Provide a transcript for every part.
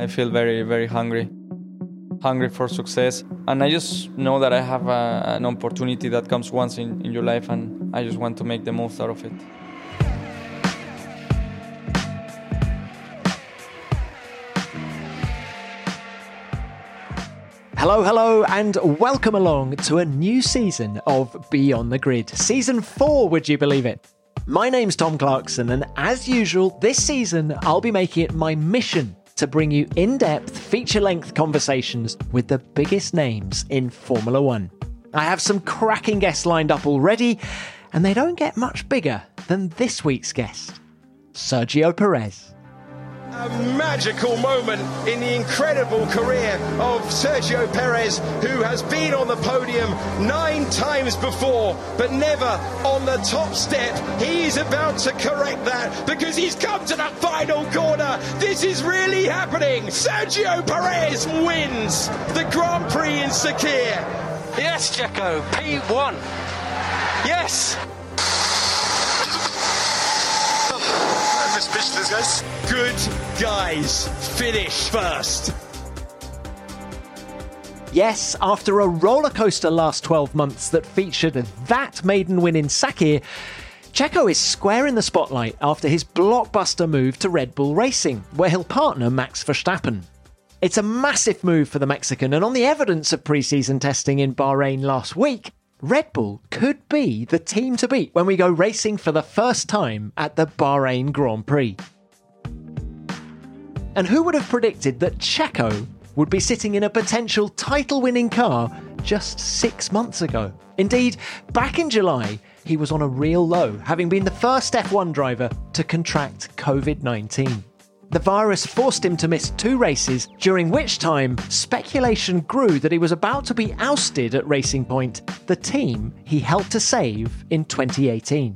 I feel very, very hungry, hungry for success. And I just know that I have a, an opportunity that comes once in, in your life, and I just want to make the most out of it. Hello, hello, and welcome along to a new season of Beyond the Grid. Season 4, would you believe it? My name's Tom Clarkson, and as usual, this season I'll be making it my mission to bring you in depth, feature length conversations with the biggest names in Formula One. I have some cracking guests lined up already, and they don't get much bigger than this week's guest, Sergio Perez. A magical moment in the incredible career of Sergio Perez, who has been on the podium nine times before, but never on the top step. He's about to correct that because he's come to the final corner. This is really happening. Sergio Perez wins the Grand Prix in Sakhir. Yes, Checo, P1. Yes. Guys. Good guys. Finish first. Yes, after a rollercoaster last 12 months that featured that maiden win in Sakhir, Checo is square in the spotlight after his blockbuster move to Red Bull Racing, where he'll partner Max Verstappen. It's a massive move for the Mexican, and on the evidence of pre season testing in Bahrain last week, Red Bull could be the team to beat when we go racing for the first time at the Bahrain Grand Prix. And who would have predicted that Checo would be sitting in a potential title winning car just six months ago? Indeed, back in July, he was on a real low, having been the first F1 driver to contract COVID 19. The virus forced him to miss two races, during which time speculation grew that he was about to be ousted at Racing Point, the team he helped to save in 2018.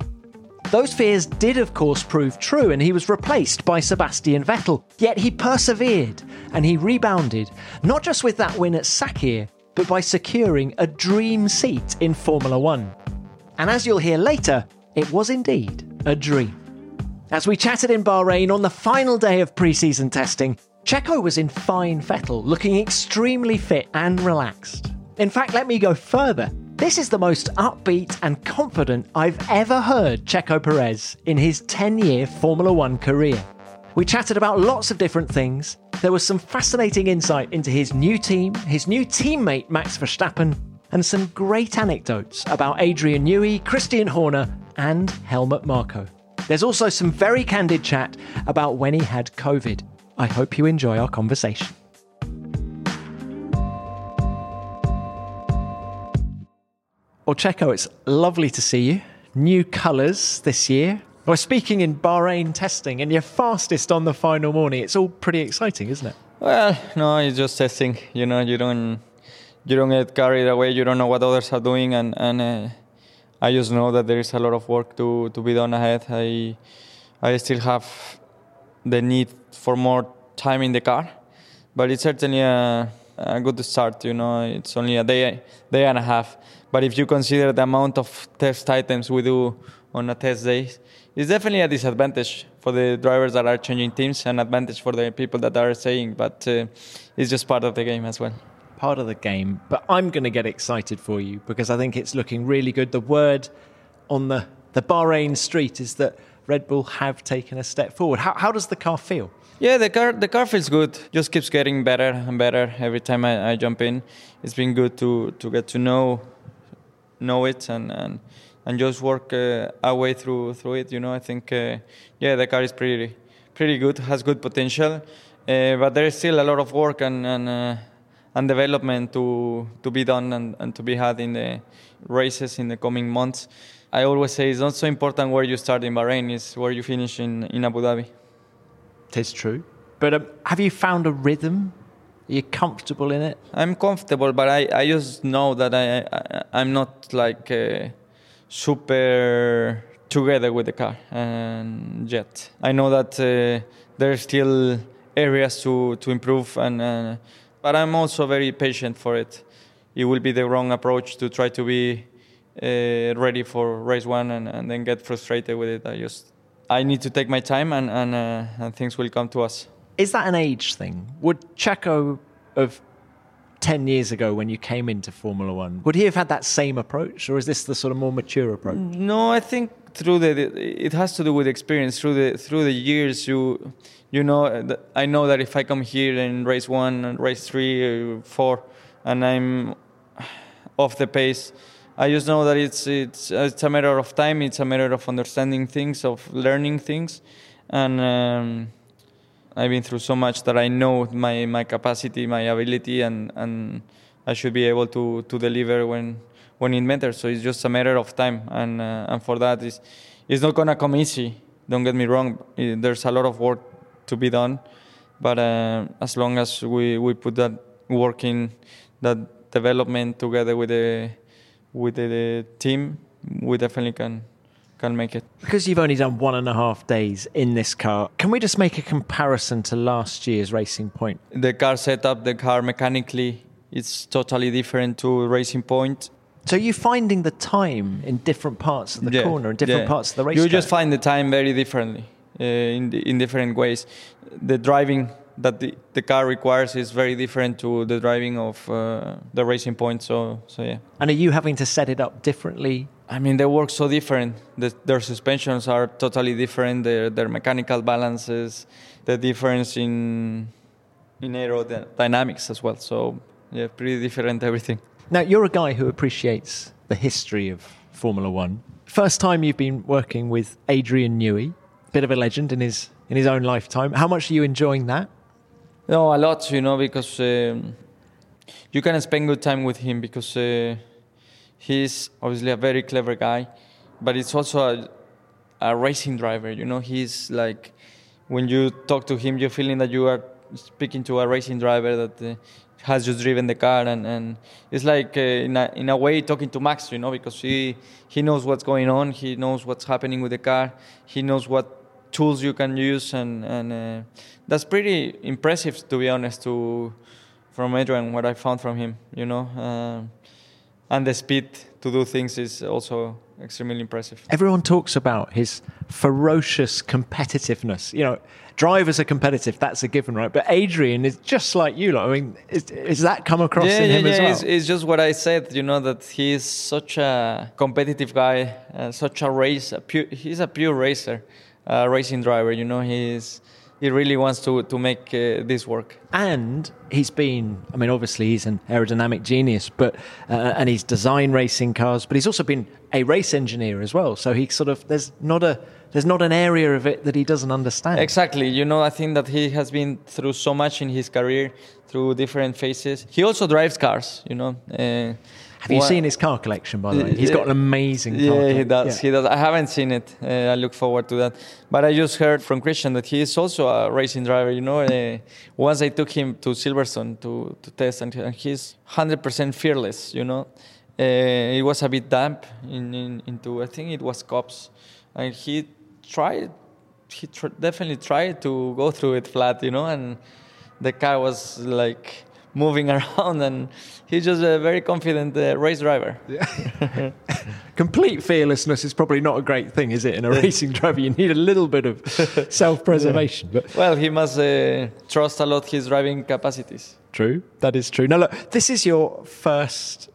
Those fears did, of course, prove true, and he was replaced by Sebastian Vettel. Yet he persevered and he rebounded, not just with that win at Sakhir, but by securing a dream seat in Formula One. And as you'll hear later, it was indeed a dream. As we chatted in Bahrain on the final day of pre season testing, Checo was in fine fettle, looking extremely fit and relaxed. In fact, let me go further. This is the most upbeat and confident I've ever heard Checo Perez in his 10 year Formula One career. We chatted about lots of different things. There was some fascinating insight into his new team, his new teammate Max Verstappen, and some great anecdotes about Adrian Newey, Christian Horner, and Helmut Marko. There's also some very candid chat about when he had COVID. I hope you enjoy our conversation. Well, Checo, it's lovely to see you. New colours this year. We're speaking in Bahrain testing, and you're fastest on the final morning. It's all pretty exciting, isn't it? Well, no, it's just testing. You know, you don't you don't get carried away. You don't know what others are doing, and and uh, I just know that there is a lot of work to to be done ahead. I I still have the need for more time in the car, but it's certainly a, a good start. You know, it's only a day day and a half but if you consider the amount of test items we do on a test day, it's definitely a disadvantage for the drivers that are changing teams, and advantage for the people that are staying. But uh, it's just part of the game as well. Part of the game. But I'm going to get excited for you because I think it's looking really good. The word on the, the Bahrain street is that Red Bull have taken a step forward. How, how does the car feel? Yeah, the car the car feels good. Just keeps getting better and better every time I, I jump in. It's been good to to get to know know it and and, and just work uh, our way through through it. You know, I think uh, yeah, the car is pretty pretty good, has good potential, uh, but there is still a lot of work and and, uh, and development to to be done and, and to be had in the races in the coming months. I always say it's not so important where you start in Bahrain; it's where you finish in in Abu Dhabi. It is true. But um, have you found a rhythm are you comfortable in it? I'm comfortable, but I, I just know that I, I am not like uh, super together with the car and yet. I know that uh, there's still areas to, to improve, and uh, but I'm also very patient for it. It will be the wrong approach to try to be uh, ready for race one and, and then get frustrated with it. I just I need to take my time, and and, uh, and things will come to us. Is that an age thing? Would Checo of 10 years ago when you came into Formula One, would he have had that same approach or is this the sort of more mature approach? No, I think through the, it has to do with experience. Through the through the years you you know I know that if I come here and race 1 and race 3 or 4 and I'm off the pace I just know that it's it's it's a matter of time. It's a matter of understanding things of learning things. And um, I've been through so much that I know my, my capacity, my ability, and, and I should be able to, to deliver when when it matters. So it's just a matter of time, and uh, and for that, it's it's not gonna come easy. Don't get me wrong. There's a lot of work to be done, but uh, as long as we, we put that work in, that development together with the with the, the team, we definitely can can make it. Because you've only done one and a half days in this car, can we just make a comparison to last year's Racing Point? The car setup, the car mechanically, it's totally different to Racing Point. So you're finding the time in different parts of the yeah, corner, in different yeah. parts of the race. You just find the time very differently, uh, in the, in different ways. The driving that the, the car requires is very different to the driving of uh, the racing point. So, so yeah. And are you having to set it up differently? I mean, they work so different. The, their suspensions are totally different. Their, their mechanical balances, the difference in in aerodynamics as well. So yeah, pretty different everything. Now you're a guy who appreciates the history of Formula One. First time you've been working with Adrian Newey, bit of a legend in his in his own lifetime. How much are you enjoying that? No, a lot, you know, because um, you can spend good time with him because uh, he's obviously a very clever guy, but it's also a, a racing driver. You know, he's like when you talk to him, you're feeling that you are speaking to a racing driver that uh, has just driven the car, and, and it's like uh, in, a, in a way talking to Max, you know, because he he knows what's going on, he knows what's happening with the car, he knows what tools you can use, and and uh, that's pretty impressive to be honest. To from Adrian, what I found from him, you know, uh, and the speed to do things is also extremely impressive. Everyone talks about his ferocious competitiveness. You know, drivers are competitive, that's a given, right? But Adrian is just like you. Like, I mean, is, is that come across yeah, in yeah, him yeah, as well? It's, it's, just what I said, you know, that he's such a competitive guy, uh, such a race, a pure, he's a pure racer uh, racing driver. You know, he's he really wants to to make uh, this work. And he's been, I mean, obviously he's an aerodynamic genius, but uh, and he's designed racing cars, but he's also been a race engineer as well. So he sort of there's not a there's not an area of it that he doesn't understand. Exactly. You know, I think that he has been through so much in his career, through different phases. He also drives cars. You know. Uh, have you seen his car collection, by the way? He's got an amazing car. Yeah, he does. Yeah. He does. I haven't seen it. Uh, I look forward to that. But I just heard from Christian that he is also a racing driver. You know, uh, once I took him to Silverstone to, to test, and he's 100% fearless. You know, uh, it was a bit damp in, in, into I think it was Copse. and he tried. He tr- definitely tried to go through it flat. You know, and the car was like moving around, and he's just a very confident uh, race driver. Yeah. Complete fearlessness is probably not a great thing, is it? In a racing driver, you need a little bit of self-preservation. Yeah. But well, he must uh, trust a lot his driving capacities. True, that is true. Now, look, this is your first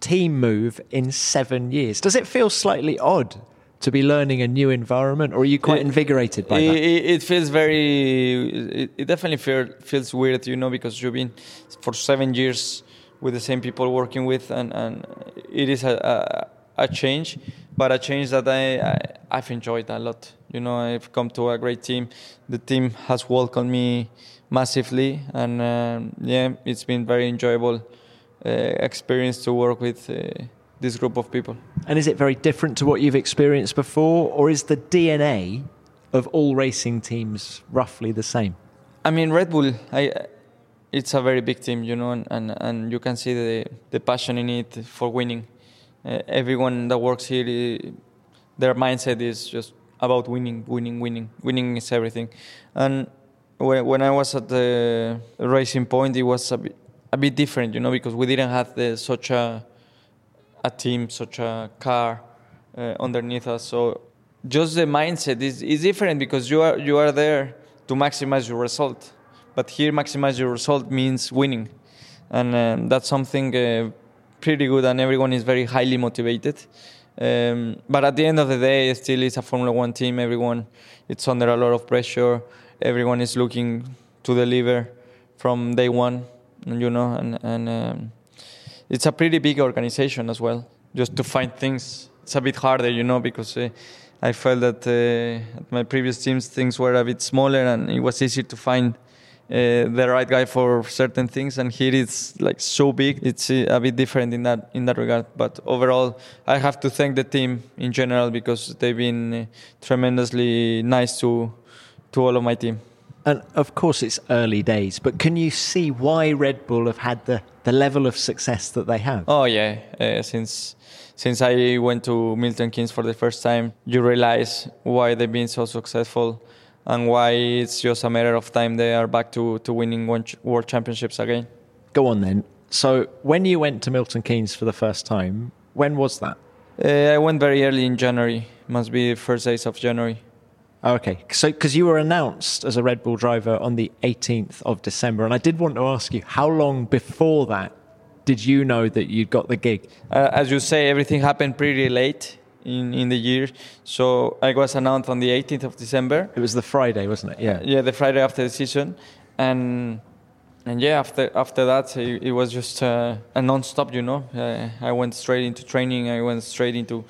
team move in seven years. Does it feel slightly odd to be learning a new environment, or are you quite it, invigorated by it, that? It feels very. It, it definitely feel, feels weird, you know, because you've been for seven years with the same people working with, and, and it is a, a, a change, but a change that I, I have enjoyed a lot. You know, I've come to a great team. The team has welcomed me massively, and um, yeah, it's been very enjoyable uh, experience to work with. Uh, this group of people. And is it very different to what you've experienced before, or is the DNA of all racing teams roughly the same? I mean, Red Bull, I, it's a very big team, you know, and, and, and you can see the, the passion in it for winning. Uh, everyone that works here, uh, their mindset is just about winning, winning, winning. Winning is everything. And when, when I was at the racing point, it was a bit, a bit different, you know, because we didn't have the, such a a team, such a car uh, underneath us. So just the mindset is, is different because you are you are there to maximize your result. But here, maximize your result means winning, and um, that's something uh, pretty good, and everyone is very highly motivated. Um, but at the end of the day, it still is a Formula One team. Everyone, it's under a lot of pressure. Everyone is looking to deliver from day one, you know, and and um, it's a pretty big organization as well. Just to find things, it's a bit harder, you know, because. Uh, I felt that uh, at my previous teams things were a bit smaller and it was easier to find uh, the right guy for certain things. And here it's like so big, it's a bit different in that in that regard. But overall, I have to thank the team in general because they've been tremendously nice to to all of my team. And of course, it's early days, but can you see why Red Bull have had the, the level of success that they have? Oh yeah, uh, since since I went to Milton Keynes for the first time, you realize why they've been so successful and why it's just a matter of time they are back to, to winning world championships again. Go on then. So, when you went to Milton Keynes for the first time, when was that? Uh, I went very early in January. Must be the first days of January. Okay, so because you were announced as a Red Bull driver on the 18th of December, and I did want to ask you how long before that did you know that you'd got the gig? Uh, as you say, everything happened pretty late in, in the year. So I was announced on the 18th of December. It was the Friday, wasn't it? Yeah. Yeah, the Friday after the season, and and yeah, after after that, it, it was just uh, a non-stop. You know, uh, I went straight into training. I went straight into,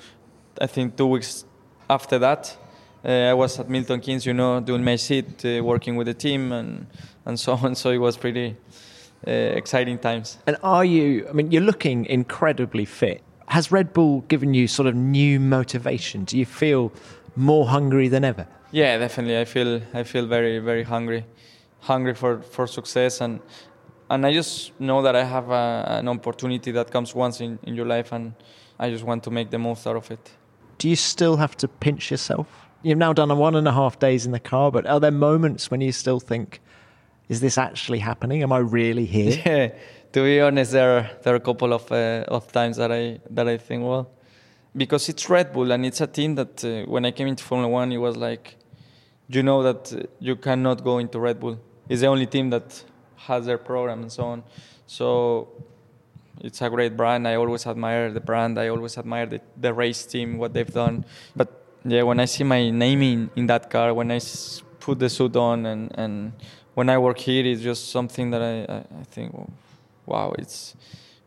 I think, two weeks after that. Uh, I was at Milton Keynes, you know, doing my seat, uh, working with the team, and and so on. So it was pretty uh, exciting times. And are you? I mean, you're looking incredibly fit. Has Red Bull given you sort of new motivation? Do you feel more hungry than ever? Yeah, definitely. I feel I feel very very hungry, hungry for for success and. And I just know that I have a, an opportunity that comes once in, in your life, and I just want to make the most out of it. Do you still have to pinch yourself? You've now done a one and a half days in the car, but are there moments when you still think, is this actually happening? Am I really here? Yeah, to be honest, there are, there are a couple of uh, of times that I that I think, well, because it's Red Bull and it's a team that uh, when I came into Formula One, it was like, you know that uh, you cannot go into Red Bull. It's the only team that has their program and so on. So it's a great brand. I always admire the brand. I always admire the, the race team, what they've done. But yeah, when I see my name in, in that car, when I put the suit on and, and when I work here, it's just something that I, I, I think, wow, it's,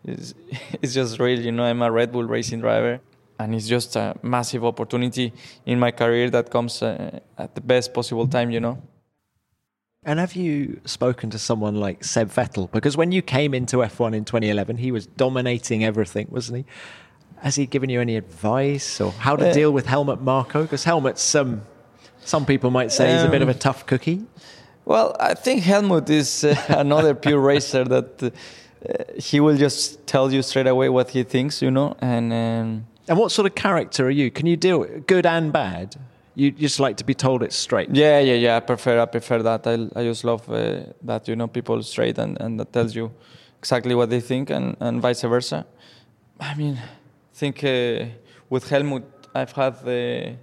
it's, it's just real. You know, I'm a Red Bull racing driver, and it's just a massive opportunity in my career that comes uh, at the best possible time, you know. And have you spoken to someone like Seb Vettel? Because when you came into F1 in 2011, he was dominating everything, wasn't he? Has he given you any advice or how to uh, deal with Helmut Marko? Because Helmut's um, some people might say um, he's a bit of a um, tough cookie. Well, I think Helmut is uh, another pure racer that uh, he will just tell you straight away what he thinks, you know. And um, and what sort of character are you? Can you deal with good and bad? You just like to be told it straight. Yeah, yeah, yeah. I prefer I prefer that. I I just love uh, that you know people straight and and that tells you exactly what they think and and vice versa. I mean, think uh, with Helmut I've had the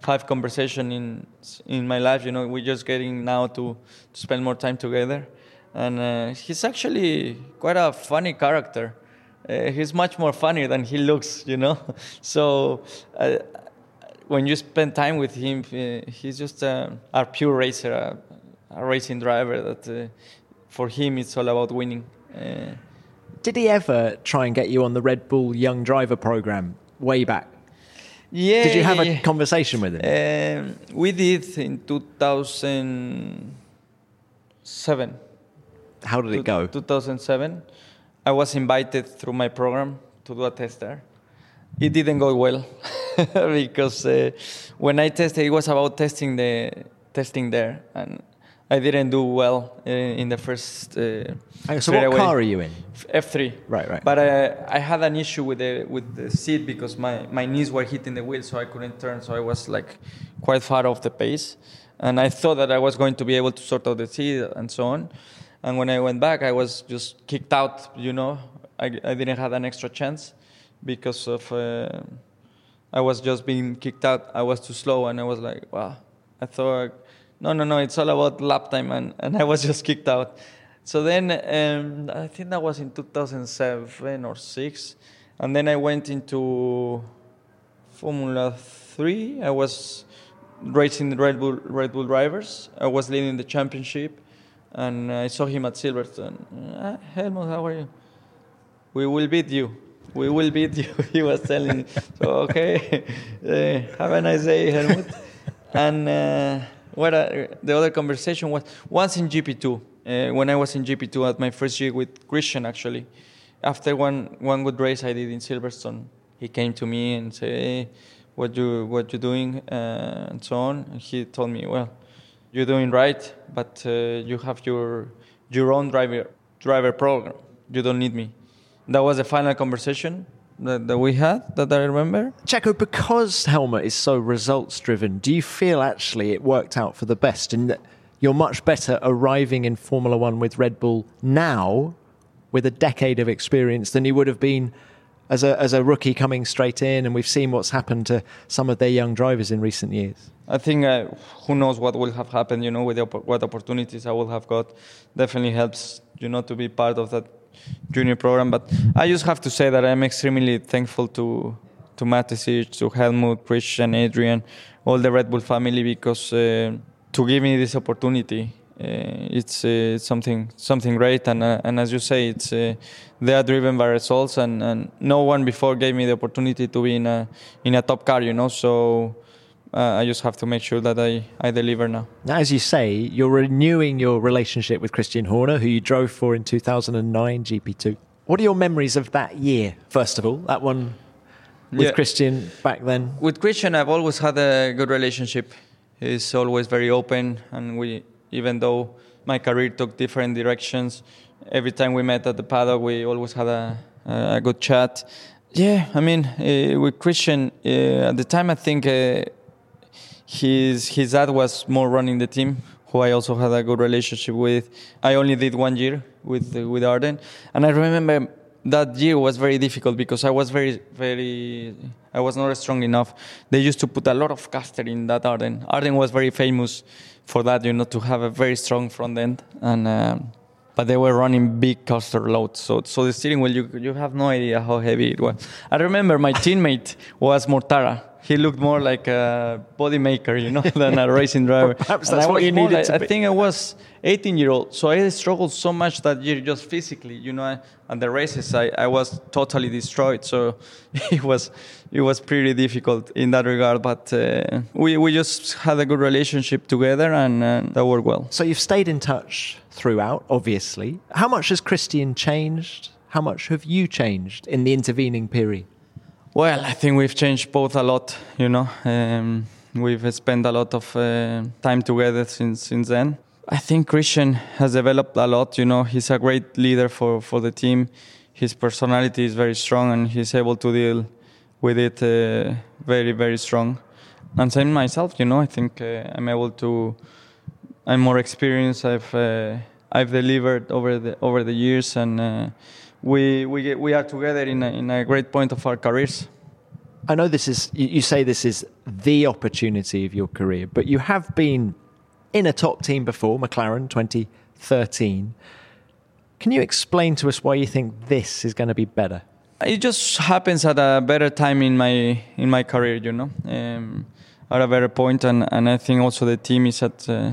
five conversation in in my life. You know, we're just getting now to, to spend more time together, and uh, he's actually quite a funny character. Uh, he's much more funny than he looks. You know, so. Uh, when you spend time with him, uh, he's just a, a pure racer, a, a, racing driver. That uh, for him, it's all about winning. Did he ever try and get you on the Red Bull Young Driver program way back? Yeah. Did you have a conversation with him? Um, we did in 2007. How did it go? 2007. I was invited through my program to do a test there. It didn't go well because uh, when I tested, it was about testing the testing there, and I didn't do well uh, in the first. Uh, so what away. car are you in? F3. Right, right. But uh, I had an issue with the with the seat because my, my knees were hitting the wheel, so I couldn't turn. So I was like quite far off the pace, and I thought that I was going to be able to sort out the seat and so on. And when I went back, I was just kicked out. You know, I, I didn't have an extra chance because of uh, I was just being kicked out. I was too slow, and I was like, wow. I thought no, no, no, it's all about lap time, and, and I was just kicked out. So then um, I think that was in 2007 or six, and then I went into Formula Three. I was racing the Red Bull Red Bull drivers. I was leading the championship, and I saw him at Silverstone. Ah, Helmut, how are you? We will beat you. We will beat you. he was telling me. So okay, uh, have a nice day, Helmut. and uh, what the other conversation was once in GP2 uh, when I was in GP2 at my first year with Christian actually. After one one good race I did in Silverstone, he came to me and said, hey, "What you what you doing?" Uh, and so on. And he told me, "Well, you're doing right, but uh, you have your your own driver driver program. You don't need me." That was the final conversation that, that we had that I remember. Checo, because Helmut is so results driven, do you feel actually it worked out for the best and that you're much better arriving in Formula One with Red Bull now with a decade of experience than you would have been as a, as a rookie coming straight in? And we've seen what's happened to some of their young drivers in recent years. I think uh, who knows what will have happened, you know, with the, what opportunities I will have got. Definitely helps, you know, to be part of that junior program. But I just have to say that I'm extremely thankful to to Mateschitz, to Helmut, Christian, Adrian, all the Red Bull family because uh, to give me this opportunity. Uh, it's uh, something something great, and uh, and as you say, it's uh, they are driven by results, and, and no one before gave me the opportunity to be in a in a top car, you know. So uh, I just have to make sure that I, I deliver now. Now, as you say, you're renewing your relationship with Christian Horner, who you drove for in 2009 GP2. What are your memories of that year, first of all? That one with yeah. Christian back then? With Christian, I've always had a good relationship. He's always very open, and we, even though my career took different directions, every time we met at the paddock, we always had a, a good chat. Yeah, I mean, uh, with Christian, uh, at the time, I think uh, his his dad was more running the team, who I also had a good relationship with. I only did one year with with Arden, and I remember that year was very difficult because I was very very I was not strong enough. They used to put a lot of caster in that Arden. Arden was very famous for that, you know, to have a very strong front end and. Um, but they were running big caster loads. So, so the steering wheel, you, you have no idea how heavy it was. I remember my teammate was Mortara he looked more like a body maker, you know, than a racing driver. Perhaps that's what you needed like. I think I was 18 year old, so I struggled so much that year, just physically, you know. And the races, I, I was totally destroyed. So it was it was pretty difficult in that regard. But uh, we we just had a good relationship together, and uh, that worked well. So you've stayed in touch throughout, obviously. How much has Christian changed? How much have you changed in the intervening period? Well, I think we've changed both a lot. You know, um, we've spent a lot of uh, time together since since then. I think Christian has developed a lot. You know, he's a great leader for for the team. His personality is very strong, and he's able to deal with it uh, very very strong. And same myself. You know, I think uh, I'm able to. I'm more experienced. I've uh, I've delivered over the over the years and uh, we we get, we are together in a, in a great point of our careers. I know this is you say this is the opportunity of your career, but you have been in a top team before, McLaren 2013. Can you explain to us why you think this is going to be better? It just happens at a better time in my in my career, you know, um, at a better point, and, and I think also the team is at uh,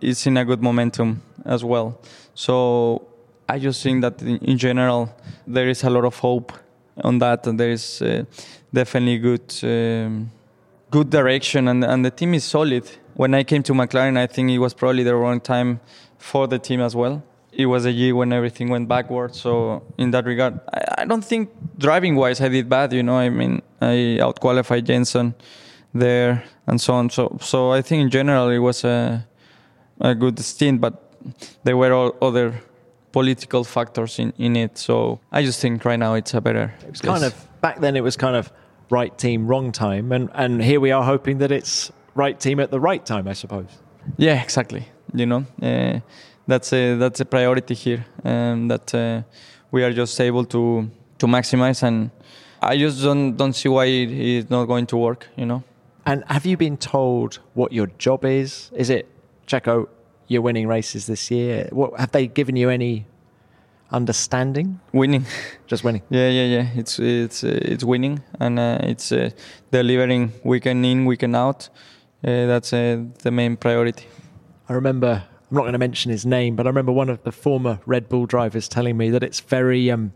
is in a good momentum as well. So I just think that in general there is a lot of hope on that, and there is uh, definitely good um, good direction, and and the team is solid. When I came to McLaren, I think it was probably the wrong time for the team as well. It was a year when everything went backwards, so in that regard, I, I don't think driving wise I did bad. You know, I mean, I outqualified Jenson there and so on. So so I think in general it was a a good stint, but there were all other political factors in, in it. So I just think right now it's a better. It was kind of back then. It was kind of right team, wrong time, and and here we are hoping that it's right team at the right time. I suppose. Yeah, exactly. You know, uh, that's a that's a priority here, and that uh, we are just able to to maximize. And I just don't don't see why it is not going to work. You know. And have you been told what your job is? Is it Checo, you're winning races this year. What have they given you any understanding? Winning. Just winning. Yeah, yeah, yeah. It's it's uh, it's winning, and uh, it's uh, delivering weekend in, weekend out. Uh, that's uh, the main priority. I remember. I'm not going to mention his name, but I remember one of the former Red Bull drivers telling me that it's very. Um,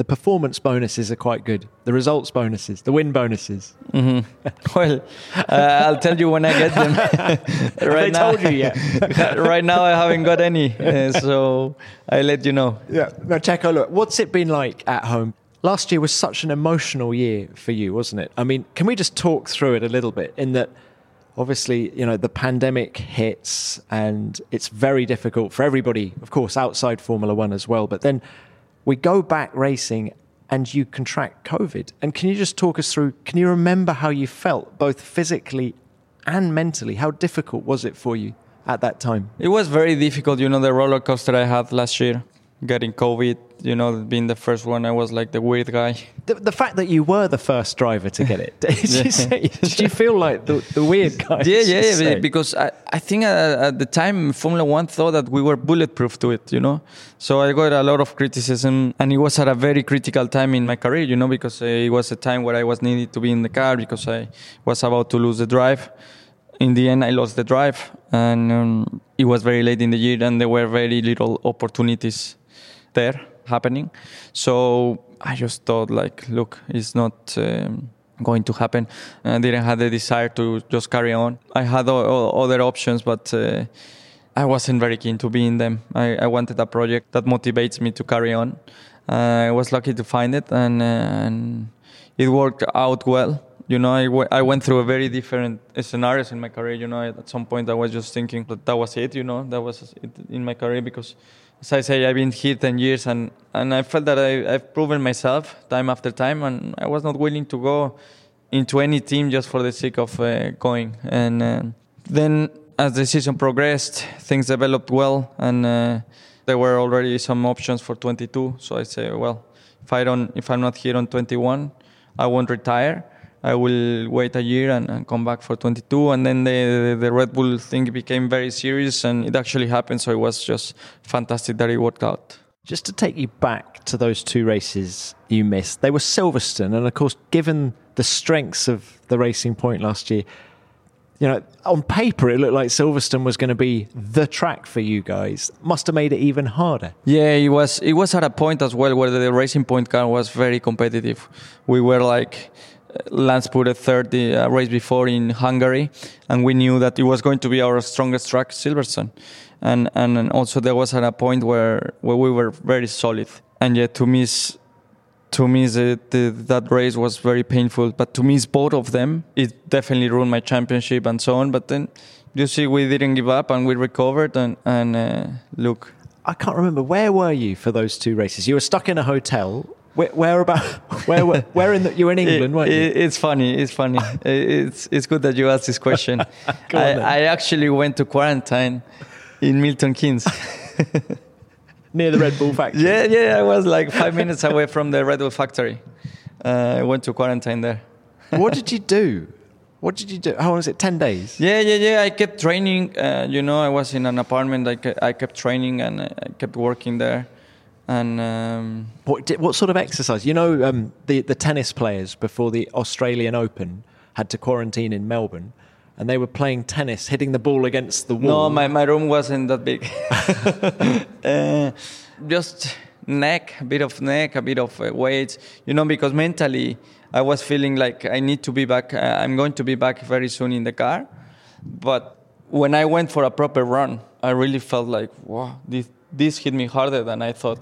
the performance bonuses are quite good. The results bonuses, the win bonuses. hmm well, uh, I'll tell you when I get them. they told you yet? right now, I haven't got any, uh, so I'll let you know. Yeah. Now, Checo, look, what's it been like at home? Last year was such an emotional year for you, wasn't it? I mean, can we just talk through it a little bit? In that, obviously, you know, the pandemic hits and it's very difficult for everybody, of course, outside Formula One as well. But then we go back racing and you contract COVID. And can you just talk us through? Can you remember how you felt, both physically and mentally? How difficult was it for you at that time? It was very difficult, you know, the roller coaster I had last year, getting COVID, you know, being the first one, I was like the weird guy. The, the fact that you were the first driver to get it, did, you, say, did you feel like the, the weird guy? Yeah, yeah, yeah, because I, I think uh, at the time Formula One thought that we were bulletproof to it, you know. So I got a lot of criticism, and it was at a very critical time in my career, you know, because uh, it was a time where I was needed to be in the car because I was about to lose the drive. In the end, I lost the drive, and um, it was very late in the year, and there were very little opportunities there happening. So I just thought, like, look, it's not. Um, going to happen. I didn't have the desire to just carry on. I had o- o- other options, but uh, I wasn't very keen to be in them. I, I wanted a project that motivates me to carry on. Uh, I was lucky to find it, and, uh, and it worked out well. You know, I, w- I went through a very different scenarios in my career. You know, at some point I was just thinking that that was it. You know, that was it in my career because, as I say, I've been here ten years, and, and I felt that I, I've proven myself time after time, and I was not willing to go into any team just for the sake of uh, going. And uh, then, as the season progressed, things developed well, and uh, there were already some options for 22. So I say, well, if I don't, if I'm not here on 21, I won't retire. I will wait a year and, and come back for 22. And then the, the Red Bull thing became very serious, and it actually happened. So it was just fantastic that it worked out. Just to take you back to those two races you missed, they were Silverstone, and of course, given the strengths of the Racing Point last year, you know, on paper it looked like Silverstone was going to be the track for you guys. Must have made it even harder. Yeah, it was. It was at a point as well where the Racing Point car was very competitive. We were like, Lance put a third the uh, race before in Hungary, and we knew that it was going to be our strongest track, Silverstone, and and also there was a point where where we were very solid, and yet to miss. To miss it, the, that race was very painful, but to miss both of them, it definitely ruined my championship and so on. But then, you see, we didn't give up and we recovered. And, and uh, look, I can't remember where were you for those two races. You were stuck in a hotel. Where, where about? Where were? Where in? The, you were in England, It- weren't you? it- It's funny. It's funny. it's it's good that you asked this question. I. I actually went to quarantine in Milton Keynes. Near the Red Bull factory. yeah, yeah. I was like five minutes away from the Red Bull factory. Uh, I went to quarantine there. what did you do? What did you do? How long was it? Ten days. Yeah, yeah, yeah. I kept training. Uh, you know, I was in an apartment. I, ke- I kept training and I kept working there. And um, What, did, what sort of exercise? You know, um, the the tennis players before the Australian Open had to quarantine in Melbourne, and they were playing tennis, hitting the ball against the wall. No, my, my room wasn't that big. uh, just neck, a bit of neck, a bit of uh, weights, you know, because mentally I was feeling like I need to be back. Uh, I'm going to be back very soon in the car. But when I went for a proper run, I really felt like, wow, this, this hit me harder than I thought.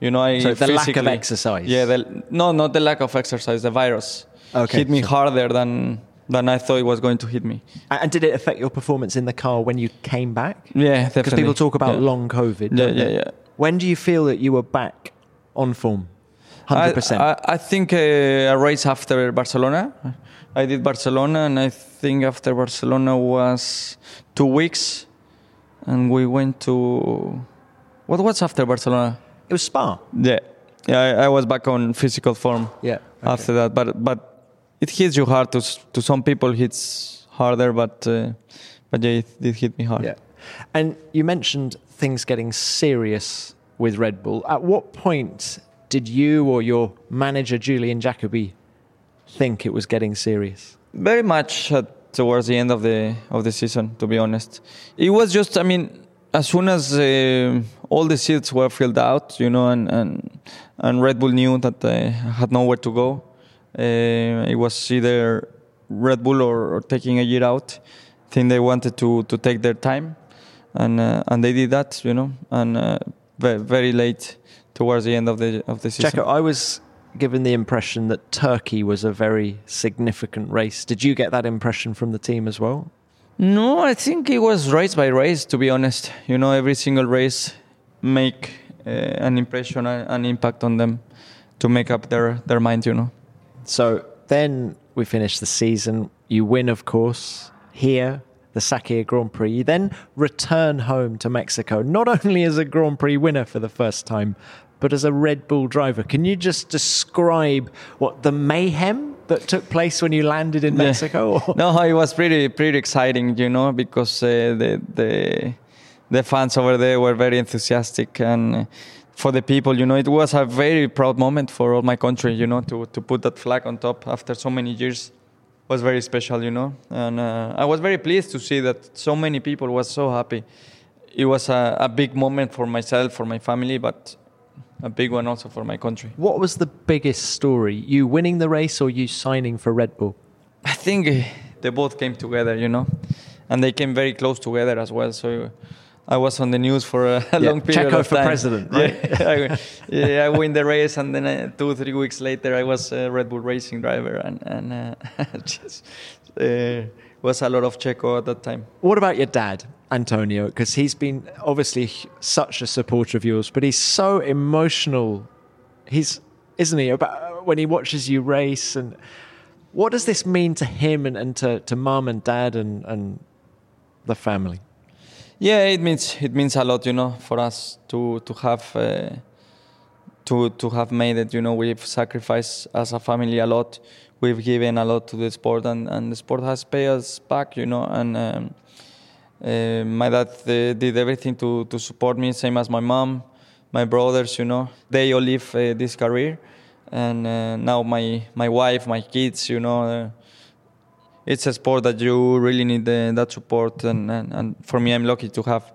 You know, I So the lack of exercise. Yeah, the, no, not the lack of exercise. The virus Okay, hit me so- harder than than I thought it was going to hit me. And did it affect your performance in the car when you came back? Yeah, definitely. Because people talk about Yeah. long COVID. Yeah, yeah, yeah. When do you feel that you were back on form? Hundred I, percent. I, I think uh, a race after Barcelona. I did Barcelona, and I think after Barcelona was two weeks, and we went to what was after Barcelona? It was Spa. Yeah, yeah. I, I was back on physical form Yeah. after that, but but it hits you hard. To to some people, hits harder, but uh, but yeah, it did hit me hard. Yeah. And you mentioned things getting serious with Red Bull. At what point did you or your manager, Julian Jakobi, think it was getting serious? Very much at, towards the end of the of the season, to be honest. It was just, I mean, as soon as uh, all the seats were filled out, you know, and and, and Red Bull knew that they had nowhere to go, uh, it was either Red Bull or, or, taking a year out. I think they wanted to to take their time, and uh, and they did that, you know, and uh, very, very late towards the end of the of the season. Checo, I was given the impression that Turkey was a very significant race. Did you get that impression from the team as well? No, I think it was race by race. To be honest, you know, every single race make uh, an impression, an impact on them to make up their their mind. You know. So then we finish the season. You win, of course, here the Sakhir Grand Prix. You then return home to Mexico, not only as a Grand Prix winner for the first time, but as a Red Bull driver. Can you just describe what the mayhem that took place when you landed in Mexico? no, it was pretty pretty exciting, you know, because uh, the the the fans over there were very enthusiastic and. for the people, you know, it was a very proud moment for all my country, you know, to, to put that flag on top after so many years was very special, you know. And uh, I was very pleased to see that so many people was so happy. It was a, a big moment for myself, for my family, but a big one also for my country. What was the biggest story? You winning the race or you signing for Red Bull? I think uh, they both came together, you know, and they came very close together as well. So I was on the news for a, yeah, long period Checo of for time. president, right? Yeah, I, yeah, I win the race, and then uh, two, three weeks later, I was a Red Bull racing driver, and and uh, just uh, was a lot of Checo at that time. What about your dad, Antonio? Because he's been obviously such a supporter of yours, but he's so emotional. He's isn't he about when he watches you race and. What does this mean to him and, and to, to mum and dad and, and the family? Yeah, it means it means a lot, you know, for us to to have uh, to to have made it. You know, we've sacrificed as a family a lot. We've given a lot to the sport, and, and the sport has paid us back. You know, and um, uh, my dad uh, did everything to to support me, same as my mom, my brothers. You know, they all live uh, this career, and uh, now my my wife, my kids. You know uh, it's a sport that you really need the, that support, and, and, and for me, I'm lucky to have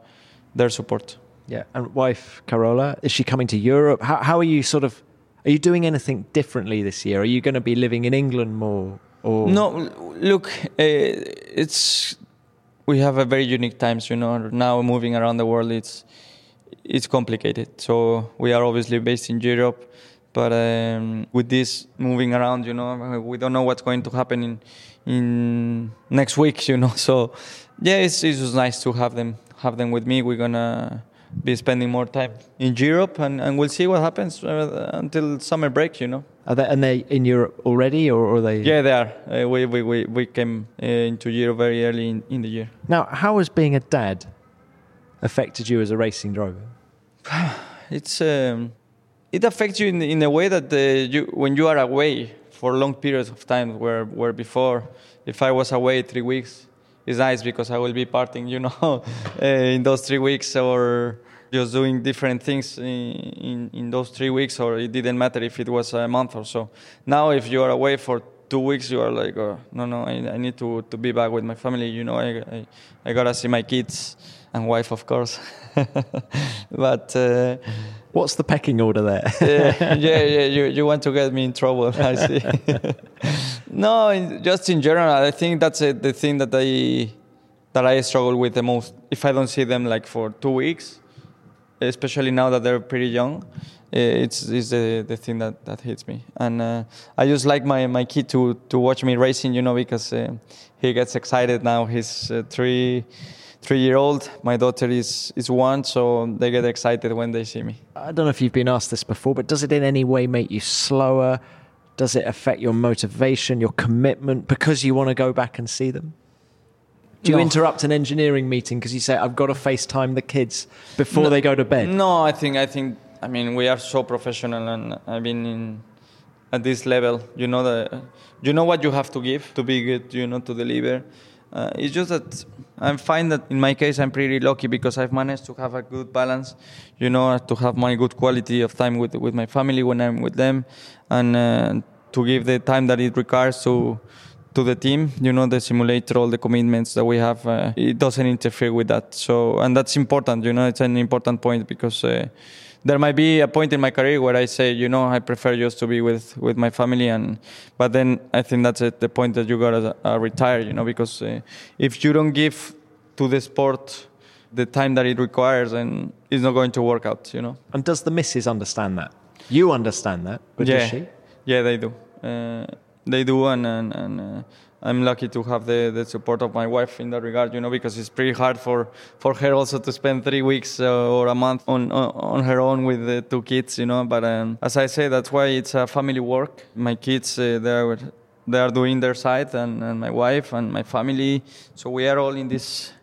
their support. Yeah, and wife Carola, is she coming to Europe? How, how are you sort of? Are you doing anything differently this year? Are you going to be living in England more? Or no, look, uh, it's we have a very unique times. You know, now moving around the world, it's it's complicated. So we are obviously based in Europe, but um, with this moving around, you know, we don't know what's going to happen in in next week, you know. So yeah, it's it's just nice to have them have them with me. We're gonna be spending more time in Europe, and, and we'll see what happens uh, until summer break, you know. Are they, and they in Europe already, or are they? Yeah, they are. Uh, we, we, we, we came uh, into Europe very early in, in the year. Now, how has being a dad affected you as a racing driver? it's um, it affects you in, in a way that uh, you when you are away for long periods of time where, where before if I was away three weeks, it's nice because I will be partying, you know, in those three weeks or just doing different things in, in, in, those three weeks or it didn't matter if it was a month or so. Now if you are away for two weeks, you are like, oh, no, no, I, I, need to, to be back with my family, you know, I, I, I gotta see my kids and wife, of course. but... Uh, What's the pecking order there? yeah, yeah, yeah. You, you want to get me in trouble, I see. no, in, just in general, I think that's a, the thing that I that I struggle with the most. If I don't see them like for two weeks, especially now that they're pretty young, eh, it's, it's the, the thing that, that hits me. And uh, I just like my, my kid to, to watch me racing, you know, because uh, he gets excited now. He's uh, three three year old. My daughter is, is one, so they get excited when they see me. I don't know if you've been asked this before, but does it in any way make you slower? Does it affect your motivation, your commitment, because you want to go back and see them? Do you no. interrupt an engineering meeting because you say, I've got to FaceTime the kids before no, they go to bed? No, I think, I think, I mean, we are so professional and I've been in, at this level, you know, the, you know what you have to give to be good, you know, to deliver Uh, it's just that I find that in my case I'm pretty lucky because I've managed to have a good balance, you know, to have my good quality of time with with my family when I'm with them, and uh, to give the time that it requires to to the team. You know, the simulator, all the commitments that we have, uh, it doesn't interfere with that. So, and that's important. You know, it's an important point because uh, there might be a point in my career where I say, you know, I prefer just to be with, with my family, and but then I think that's at the point that you gotta uh, retire, you know, because uh, if you don't give to the sport the time that it requires, then it's not going to work out, you know. And does the missus understand that? You understand that, but yeah, does she? yeah, they do. Uh, they do, and and, and uh, I'm lucky to have the, the support of my wife in that regard, you know, because it's pretty hard for, for her also to spend three weeks uh, or a month on, on, on her own with the two kids, you know. But um, as I say, that's why it's a family work. My kids, uh, they are they are doing their side, and, and my wife and my family. So we are all in this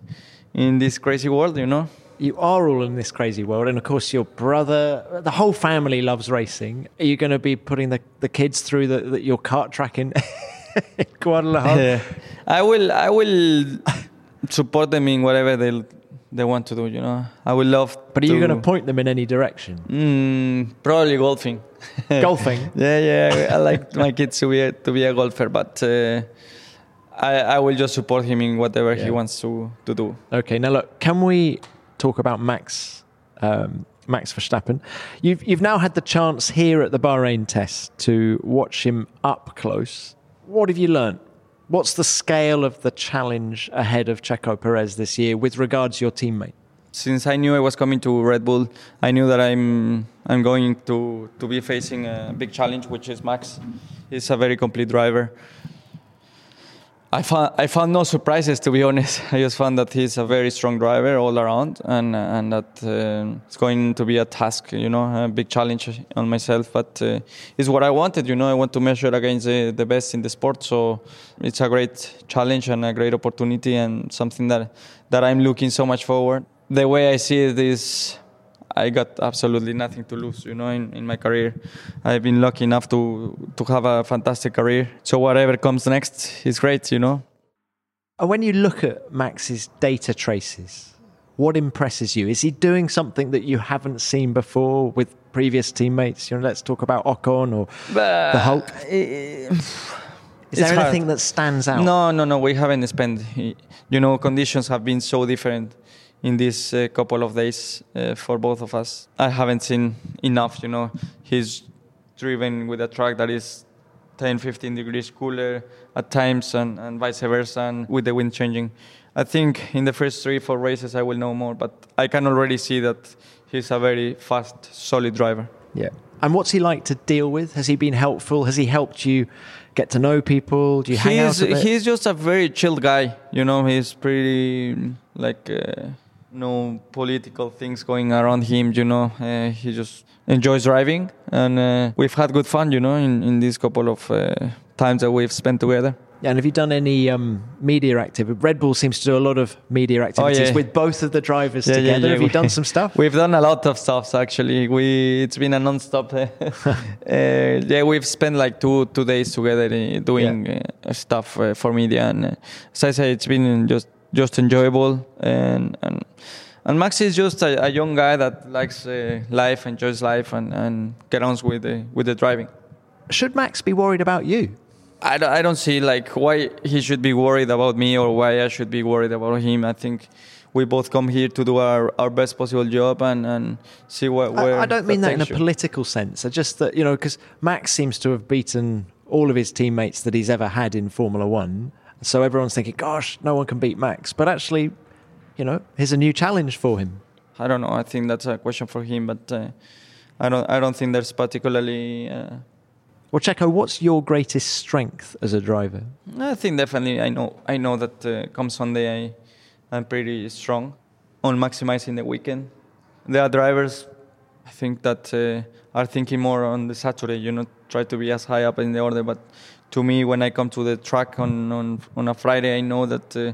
in this crazy world, you know. You are all in this crazy world, and of course, your brother, the whole family loves racing. Are you going to be putting the, the kids through the, the, your kart track in Guadalajara? Yeah. I will I will support them in whatever they they want to do. You know, I would love. But are you to- going to point them in any direction? Mm, probably golfing. Golfing? yeah, yeah. I like my kids to be a, to be a golfer, but uh, I I will just support him in whatever Yeah. he wants to to do. Okay, now look, can we talk about Max um, Max Verstappen? You've you've now had the chance here at the Bahrain test to watch him up close. What have you learnt? What's the scale of the challenge ahead of Checo Perez this year with regards to your teammate? Since I knew I was coming to Red Bull, I knew that I'm I'm going to to be facing a big challenge, which is Max. He's a very complete driver. I found I found no surprises to be honest. I just found that he's a very strong driver all around, and and that uh, it's going to be a task, you know, a big challenge on myself. But uh, it's what I wanted, you know. I want to measure against the, the best in the sport, so it's a great challenge and a great opportunity, and something that that I'm looking so much forward. The way I see it is I got absolutely nothing to lose, you know, in, in my career. I've been lucky enough to to have a fantastic career. So whatever comes next is great, you know. And when you look at Max's data traces, what impresses you? Is he doing something that you haven't seen before with previous teammates? You know, let's talk about Ocon or the Hulk. Eh, is It's there hard. anything that stands out? No, no, no. We haven't spent. You know, conditions have been so different in these uh, couple of days uh, for both of us. I haven't seen enough. You know, he's driven with a track that is 10, 15 degrees cooler at times, and, and vice versa, and with the wind changing. I think in the first three, four races, I will know more, but I can already see that he's a very fast, solid driver. Yeah. And what's he like to deal with? Has he been helpful? Has he helped you get to know people? Do you hang he's out a bit? he's just a very chilled guy. You know, he's pretty like uh, no political things going around him. You know, uh, he just enjoys driving, and uh, we've had good fun. You know, in in these couple of uh, times that we've spent together. Yeah, and have you done any um, media activity? Red Bull seems to do a lot of media activities Oh, yeah. with both of the drivers Yeah, together. yeah, Have you done some stuff? We've done a lot of stuff actually. We it's been a non-stop. uh, yeah, we've spent like two two days together uh, doing uh, stuff uh, for media, and uh, as I say, it's been just just enjoyable. And and, and Max is just a, a young guy that likes uh, life, enjoys life, and, and get on with the with the driving. Should Max be worried about you? I don't, I don't see like why he should be worried about me or why I should be worried about him. I think we both come here to do our, our best possible job and, and see what where I, I don't mean that in a political sense. I just that you know because Max seems to have beaten all of his teammates that he's ever had in Formula One. So everyone's thinking, "Gosh, no one can beat Max." But actually, you know, here's a new challenge for him. I don't know. I think that's a question for him, but uh, I don't I don't think there's particularly. Uh, Well, Checo, what's your greatest strength as a driver? I think definitely I know I know that uh, come Sunday I I'm pretty strong on maximizing the weekend. There are drivers I think that uh, are thinking more on the Saturday, you know, try to be as high up in the order. But to me, when I come to the track on on, on a Friday, I know that uh,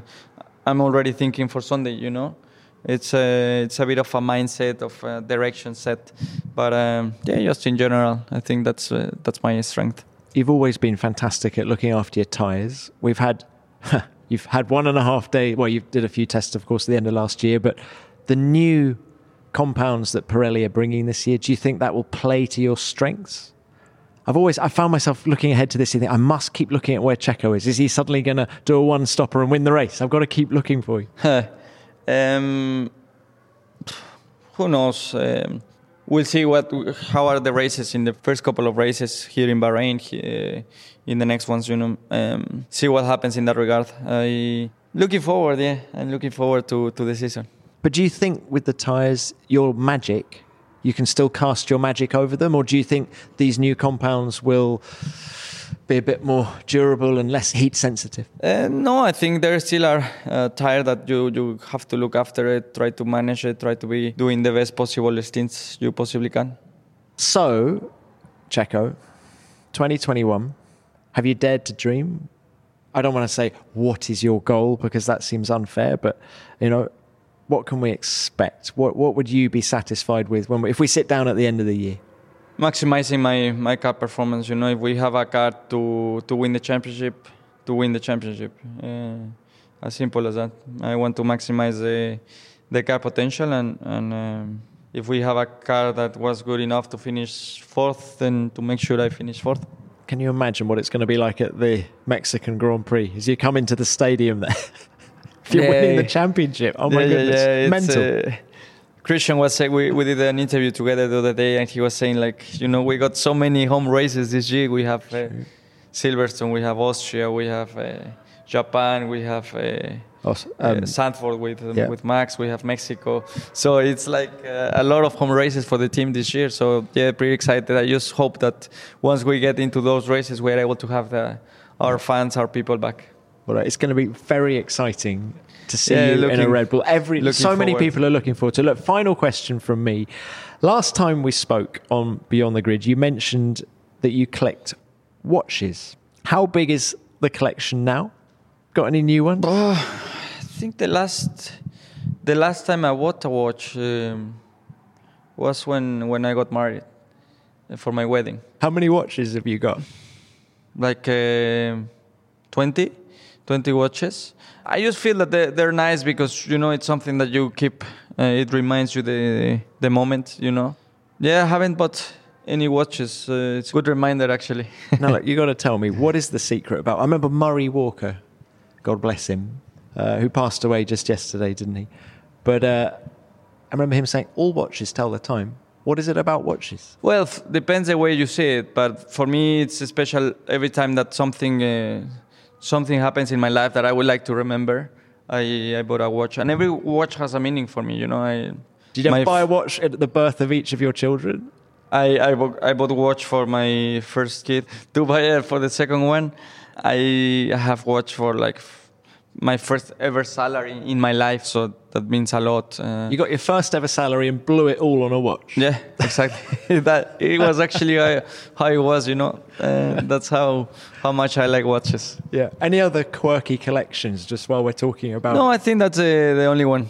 I'm already thinking for Sunday. You know, it's a it's a bit of a mindset of a direction set. But um, yeah, just in general, I think that's uh, that's my strength. You've always been fantastic at looking after your tyres. We've had You've had one and a half day. Well, you did a few tests, of course, at the end of last year, but the new compounds that Pirelli are bringing this year, do you think that will play to your strengths? I've always I found myself looking ahead to this and I must keep looking at where Checo is. Is he suddenly going to do a one stopper and win the race? I've got to keep looking for you. um, who knows? Um, we'll see what how are the races in the first couple of races here in Bahrain. Uh, in the next ones, you know, um, see what happens in that regard. I looking forward. Yeah, I'm looking forward to to the season. But do you think with the tires, your magic you can still cast your magic over them, or do you think these new compounds will be a bit more durable and less heat sensitive? Uh, no, I think there still are uh, tire that you you have to look after it, try to manage it, try to be doing the best possible stints you possibly can. So, Checo, 2021, have you dared to dream? I don't want to say what is your goal because that seems unfair, but you know, what can we expect? What what would you be satisfied with when we, if we sit down at the end of the year? Maximizing my my car performance. You know, if we have a car to to win the championship, to win the championship. Uh, as simple as that. I want to maximize the the car potential, and and um, if we have a car that was good enough to finish fourth, then to make sure I finish fourth. Can you imagine what it's going to be like at the Mexican Grand Prix as you come into the stadium there? if you're Yeah, winning the championship. Oh my goodness. Mental. uh, Christian was saying we, we did an interview together the other day, and he was saying like, you know, we got so many home races this year. We have uh, Silverstone, we have Austria, we have uh, Japan, we have uh, Awes- uh, um, Zandvoort with yeah. with Max, we have Mexico. So it's like uh, a lot of home races for the team this year. So yeah, pretty excited. I just hope that once we get into those races, we're able to have the, our fans, our people back. Well, it's going to be very exciting to see Yeah, you in a Red Bull. Every looking so many people are looking forward to. Look, final question from me. Last time we spoke on Beyond the Grid, you mentioned that you collect watches. How big is the collection now? Got any new ones? I think the last the last time I bought a watch um, was when when I got married uh, for my wedding. How many watches have you got? Like uh, 20, 20 watches. I just feel that they're, they're nice because you know it's something that you keep. Uh, it reminds you the the moment. You know. Yeah, I haven't bought any watches. Uh, it's a good reminder actually. now, look, you got to tell me what is the secret about. I remember Murray Walker, God bless him, uh, who passed away just yesterday, didn't he? But uh, I remember him saying, "All watches tell the time." What is it about watches? Well, f- depends the way you see it, but for me, it's special every time that something uh, something happens in my life that I would like to remember. I, I bought a watch, and every watch has a meaning for me. You know, I Did you buy a watch at the birth of each of your children? I I bought, I bought a watch for my first kid. To buy it for the second one, I have watch for like my first ever salary in my life, so that means a lot. Uh, You got your first ever salary and blew it all on a watch. Yeah, exactly. that it was actually how, how it was, you know. Uh, that's how how much I like watches. Yeah. Any other quirky collections? Just while we're talking about. No, I think that's uh, the only one.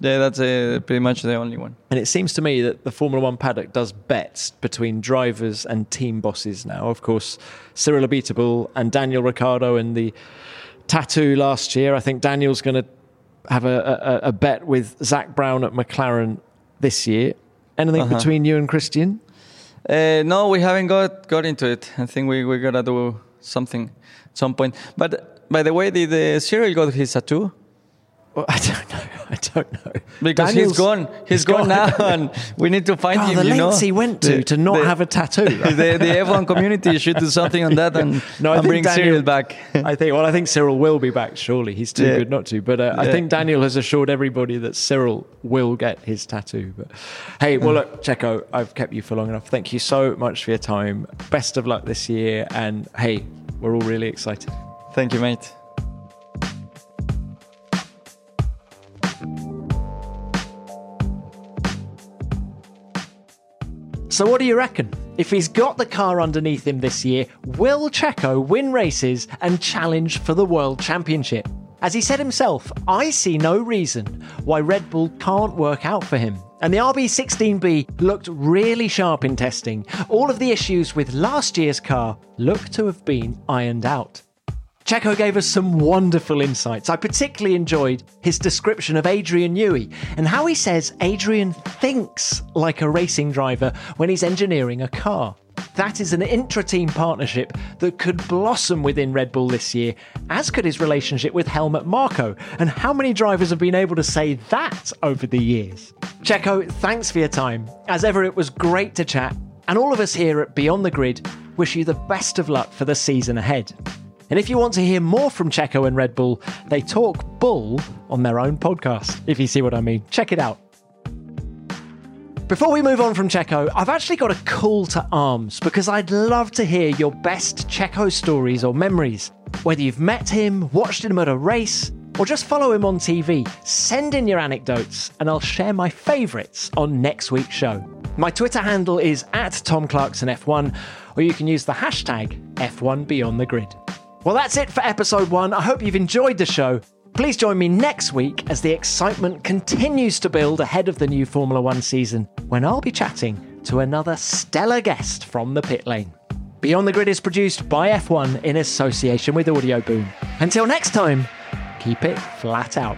Yeah, that's uh, pretty much the only one. And it seems to me that the Formula One paddock does bets between drivers and team bosses now. Of course, Cyril Abiteboul and Daniel Ricciardo and the tattoo last year. I think Daniel's going to have a, a, a bet with Zak Brown at McLaren this year. Anything Uh-huh. between you and Christian? Uh, no, we haven't got got into it. I think we, we're going to do something at some point. But by the way, did uh, Cyril got his tattoo? Well, I don't know. I don't know. Because Daniel's- he's gone. he's gone now, and we need to find Oh, him. the you know? he went to The- to not the- have a tattoo. the, the F1 community should do something on that and, No, I and bring Daniel- Cyril back. I think. Well, I think Cyril will be back. Surely he's too Yeah. good not to. But uh, I think Daniel has assured everybody that Cyril will get his tattoo. But hey, well, look, Checo, I've kept you for long enough. Thank you so much for your time. Best of luck this year. And hey, we're all really excited. Thank you, mate. So, what do you reckon? If he's got the car underneath him this year, will Checo win races and challenge for the World Championship? As he said himself, I see no reason why Red Bull can't work out for him. And the RB16B looked really sharp in testing. All of the issues with last year's car look to have been ironed out. Checo gave us some wonderful insights. I particularly enjoyed his description of Adrian Newey and how he says Adrian thinks like a racing driver when he's engineering a car. That is an intra team partnership that could blossom within Red Bull this year, as could his relationship with Helmut Marko. And how many drivers have been able to say that over the years? Checo, thanks for your time. As ever, it was great to chat. And all of us here at Beyond the Grid wish you the best of luck for the season ahead. And if you want to hear more from Checo and Red Bull, they talk bull on their own podcast, if you see what I mean. Check it out. Before we move on from Checo, I've actually got a call to arms because I'd love to hear your best Checo stories or memories. Whether you've met him, watched him at a race, or just follow him on TV, send in your anecdotes and I'll share my favourites on next week's show. My Twitter handle is at Tom Clarkson F1, or you can use the hashtag F1 Beyond the Grid. Well, that's it for episode one. I hope you've enjoyed the show. Please join me next week as the excitement continues to build ahead of the new Formula One season when I'll be chatting to another stellar guest from the pit lane. Beyond the Grid is produced by F1 in association with Audio Boom. Until next time, keep it flat out.